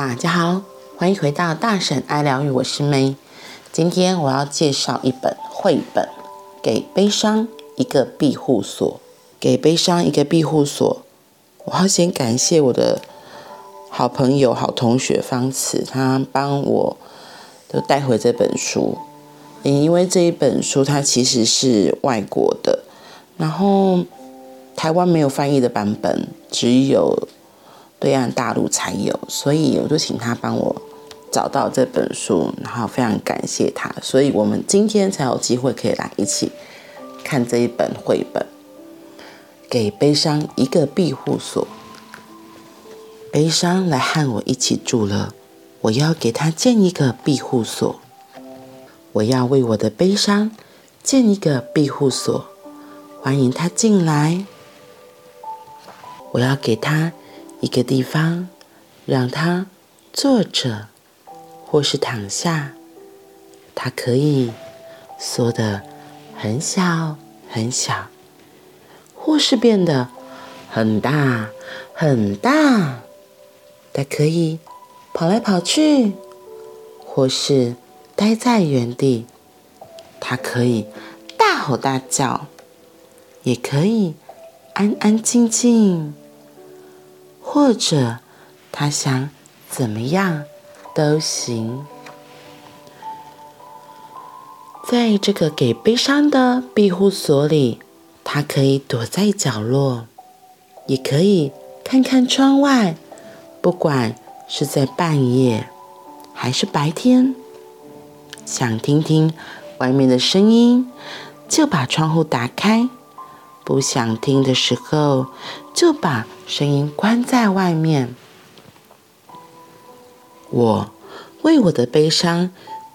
大家好，欢迎回到大婶爱疗愈，我是妹。今天我要介绍一本绘本，《给悲伤一个庇护所》。给悲伤一个庇护所，我要先感谢我的好朋友、好同学方慈，他帮我都带回这本书。因为这一本书它其实是外国的，然后台湾没有翻译的版本，只有对岸大陆才有，所以我就请他帮我找到这本书，然后非常感谢他，所以我们今天才有机会可以来一起看这一本绘本。给悲伤一个庇护所，悲伤来和我一起住了，我要给他建一个庇护所。我要为我的悲伤建一个庇护所，欢迎他进来。我要给他一个地方，让他坐着或是躺下，他可以缩得很小很小。或是变得很大很大，它可以跑来跑去，或是待在原地。它可以大吼大叫，也可以安安静静，或者他想怎么样都行。在这个给悲伤的庇护所里。他可以躲在角落，也可以看看窗外。不管是在半夜还是白天，想听听外面的声音，就把窗户打开；不想听的时候，就把声音关在外面。我为我的悲伤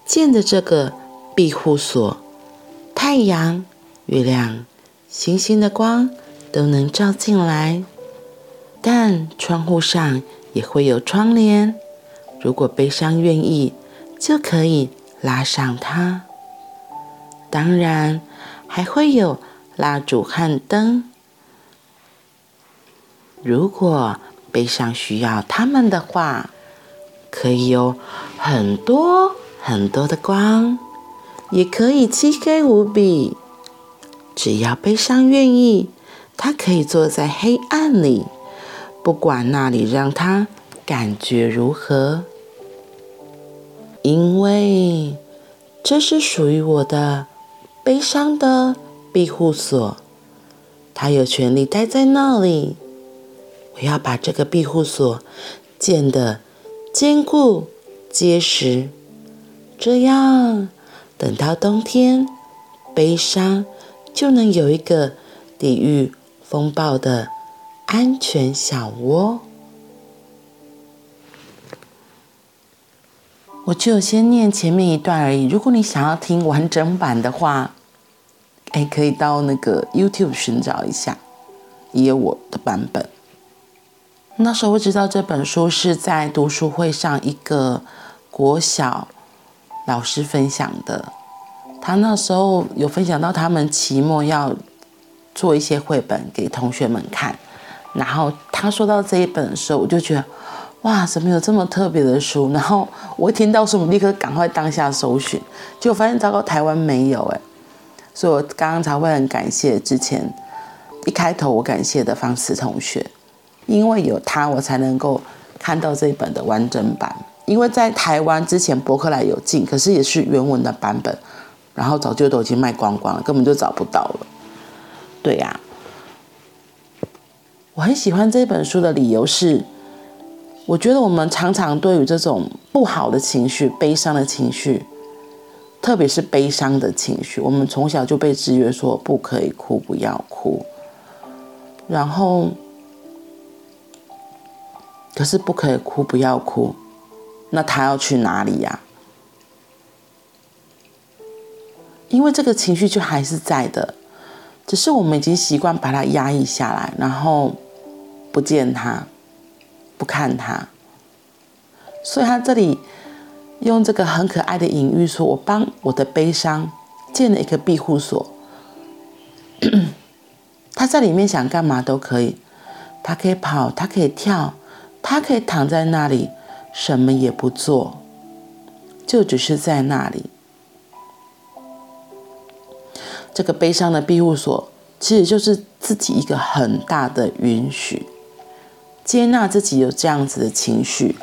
建的这个庇护所，太阳、月亮。星星的光都能照进来，但窗户上也会有窗帘。如果悲伤愿意，就可以拉上它。当然，还会有蜡烛和灯。如果悲伤需要它们的话，可以有很多很多的光，也可以漆黑无比。只要悲伤愿意，他可以坐在黑暗里，不管那里让他感觉如何，因为这是属于我的悲伤的庇护所，他有权利待在那里。我要把这个庇护所建得坚固结实，这样等到冬天，悲伤。就能有一个抵御风暴的安全小窝。我就先念前面一段而已。如果你想要听完整版的话，哎，可以到那个 YouTube 寻找一下，也有我的版本。那时候我知道这本书是在读书会上一个国小老师分享的。他那时候有分享到，他们期末要做一些绘本给同学们看，然后他说到这一本的时候，我就觉得，哇，怎么有这么特别的书？然后我一听到说，我立刻赶快当下搜寻，结果发现糟糕，台湾没有哎，所以我刚刚才会很感谢之前一开头我感谢的方思同学，因为有他，我才能够看到这一本的完整版，因为在台湾之前博客来有进，可是也是原文的版本。然后早就都已经卖光光了，根本就找不到了。对呀，我很喜欢这本书的理由是，我觉得我们常常对于这种不好的情绪、悲伤的情绪，特别是悲伤的情绪，我们从小就被制约说不可以哭，不要哭。然后，可是不可以哭，不要哭，那他要去哪里呀？因为这个情绪就还是在的，只是我们已经习惯把它压抑下来，然后不见他，不看他。所以他这里用这个很可爱的隐喻说：“我帮我的悲伤建了一个庇护所，他在里面想干嘛都可以，他可以跑，他可以跳，他可以躺在那里，什么也不做，就只是在那里。这个悲伤的庇护所，其实就是自己一个很大的允许，接纳自己有这样子的情绪，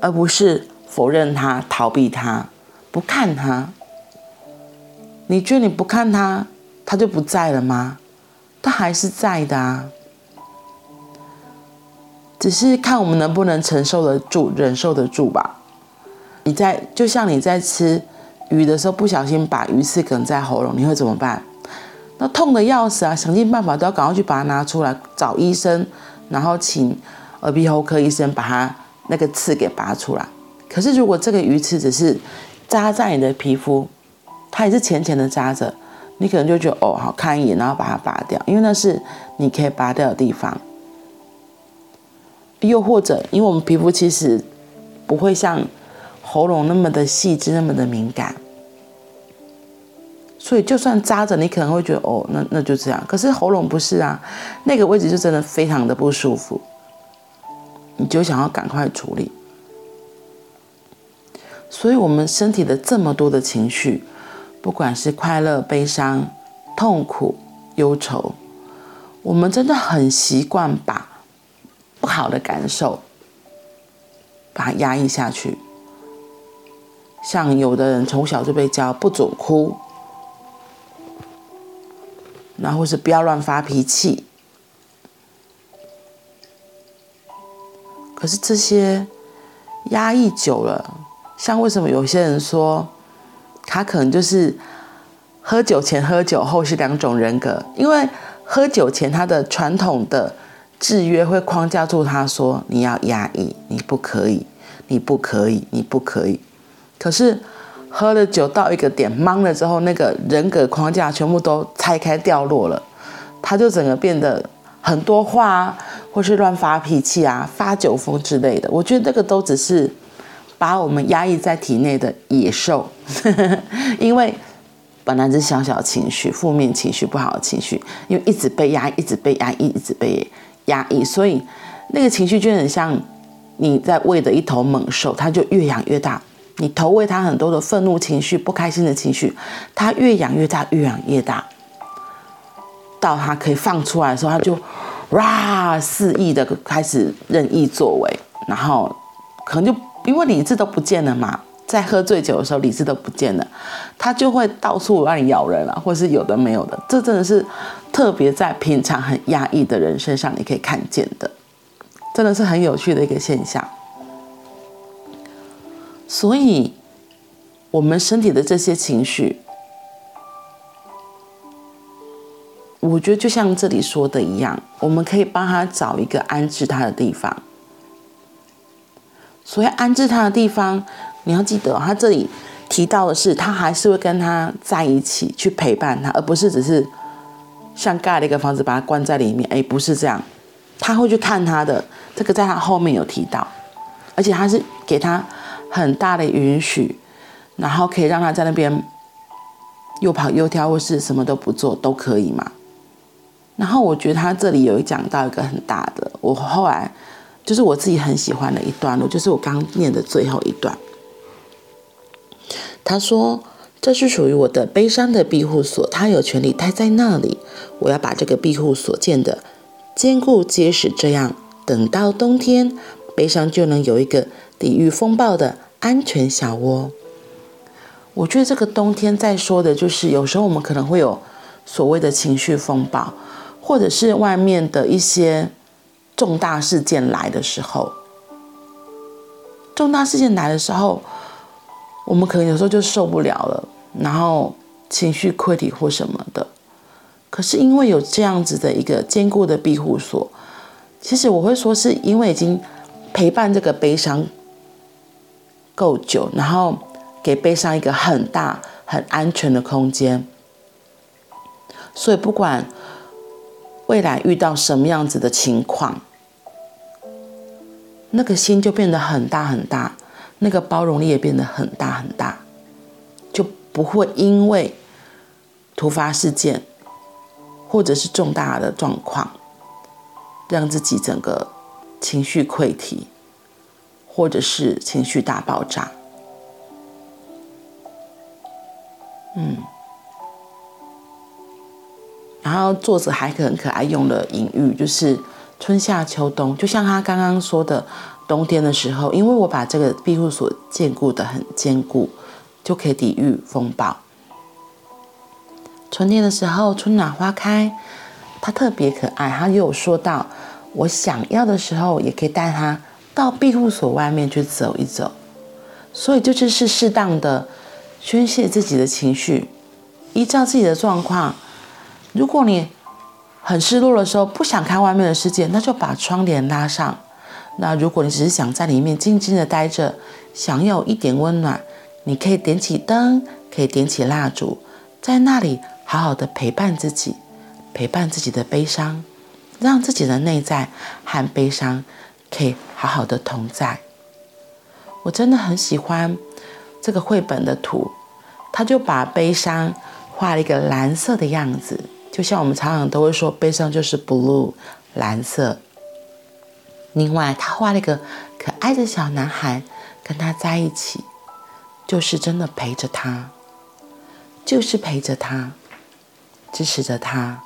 而不是否认它、逃避它、不看它。你觉得你不看它，它就不在了吗？它还是在的啊。只是看我们能不能承受得住、忍受得住吧。你在就像你在吃鱼的时候，不小心把鱼刺梗在喉咙，你会怎么办？那痛的要死啊！想尽办法都要赶快去把它拿出来，找医生，然后请耳鼻喉科医生把它那个刺给拔出来。可是如果这个鱼刺只是扎在你的皮肤，它也是浅浅的扎着，你可能就觉得哦，好看一眼，然后把它拔掉，因为那是你可以拔掉的地方。又或者，因为我们皮肤其实不会像喉咙那么的细致，那么的敏感，所以就算扎着，你可能会觉得哦，那那就这样。可是喉咙不是啊，那个位置就真的非常的不舒服，你就想要赶快处理。所以，我们身体的这么多的情绪，不管是快乐、悲伤、痛苦、忧愁，我们真的很习惯把。不好的感受，把它压抑下去。像有的人从小就被教不准哭，然后是不要乱发脾气。可是这些压抑久了，像为什么有些人说他可能就是喝酒前喝酒后是两种人格？因为喝酒前他的传统的。制约会框架住他说：“你要压抑，你不可以，你不可以，你不可以。”可是喝了酒到一个点，懵了之后，那个人格框架全部都拆开掉落了，他就整个变得很多话啊，或是乱发脾气啊，发酒疯之类的。我觉得这个都只是把我们压抑在体内的野兽，因为本来是小小情绪、负面情绪、不好的情绪，因为一直被压抑，一直被压抑，一直被。压抑，所以那个情绪就很像你在喂的一头猛兽，它就越养越大。你投喂它很多的愤怒情绪、不开心的情绪，它越养越大，越养越大。到它可以放出来的时候，它就哇肆意的开始任意作为，然后可能就因为理智都不见了嘛，在喝醉酒的时候理智都不见了，它就会到处让你咬人啊，或是有的没有的，这真的是。特别在平常很压抑的人身上，你可以看见的，真的是很有趣的一个现象。所以，我们身体的这些情绪，我觉得就像这里说的一样，我们可以帮他找一个安置他的地方。所以安置他的地方，你要记得，他这里提到的是，他还是会跟他在一起，去陪伴他，而不是只是。像盖了一个房子，把他关在里面。哎，不是这样，他会去看他的。这个在他后面有提到，而且他是给他很大的允许，然后可以让他在那边又跑又跳，或是什么都不做都可以嘛。然后我觉得他这里有讲到一个很大的，我后来就是我自己很喜欢的一段路，就是我刚念的最后一段。他说。这是属于我的悲伤的庇护所，他有权利待在那里。我要把这个庇护所建得坚固结实，这样等到冬天，悲伤就能有一个抵御风暴的安全小窝。我觉得这个冬天在说的就是，有时候我们可能会有所谓的情绪风暴，或者是外面的一些重大事件来的时候，重大事件来的时候。我们可能有时候就受不了了，然后情绪溃堤或什么的。可是因为有这样子的一个坚固的庇护所，其实我会说是因为已经陪伴这个悲伤够久，然后给悲伤一个很大很安全的空间，所以不管未来遇到什么样子的情况，那个心就变得很大很大。那个包容力也变得很大很大，就不会因为突发事件或者是重大的状况，让自己整个情绪溃堤，或者是情绪大爆炸。嗯，然后作者还很可爱，用了隐喻，就是春夏秋冬，就像他刚刚说的，冬天的时候，因为我把这个庇护所建固的很坚固，就可以抵御风暴。春天的时候，春暖花开，它特别可爱。它又说到，我想要的时候，也可以带它到庇护所外面去走一走。所以，这就是适当的。宣泄自己的情绪，依照自己的状况。如果你很失落的时候，不想看外面的世界，那就把窗帘拉上。那如果你只是想在里面静静的待着，想有一点温暖，你可以点起灯，可以点起蜡烛，在那里好好的陪伴自己，陪伴自己的悲伤，让自己的内在和悲伤可以好好的同在。我真的很喜欢。这个绘本的图，他就把悲伤画了一个蓝色的样子，就像我们常常都会说，悲伤就是 blue 蓝色。另外，他画了一个可爱的小男孩，跟他在一起，就是真的陪着他，就是陪着他，支持着他，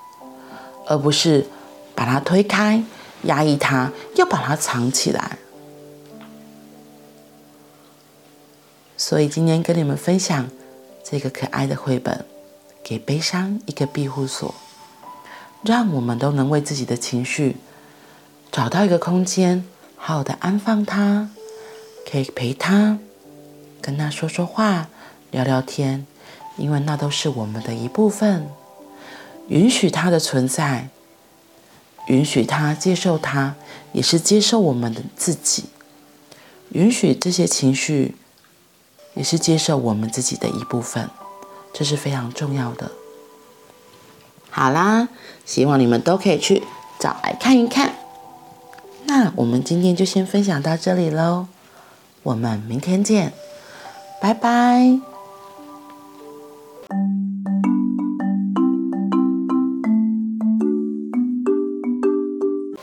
而不是把他推开、压抑他，又把他藏起来。所以今天跟你们分享这个可爱的绘本，《给悲伤一个庇护所》，让我们都能为自己的情绪找到一个空间，好好的安放它，可以陪他，跟他说说话，聊聊天，因为那都是我们的一部分。允许他的存在，允许他接受他，也是接受我们的自己。允许这些情绪。也是接受我们自己的一部分，这是非常重要的。好啦，希望你们都可以去找来看一看。那我们今天就先分享到这里喽，我们明天见，拜拜。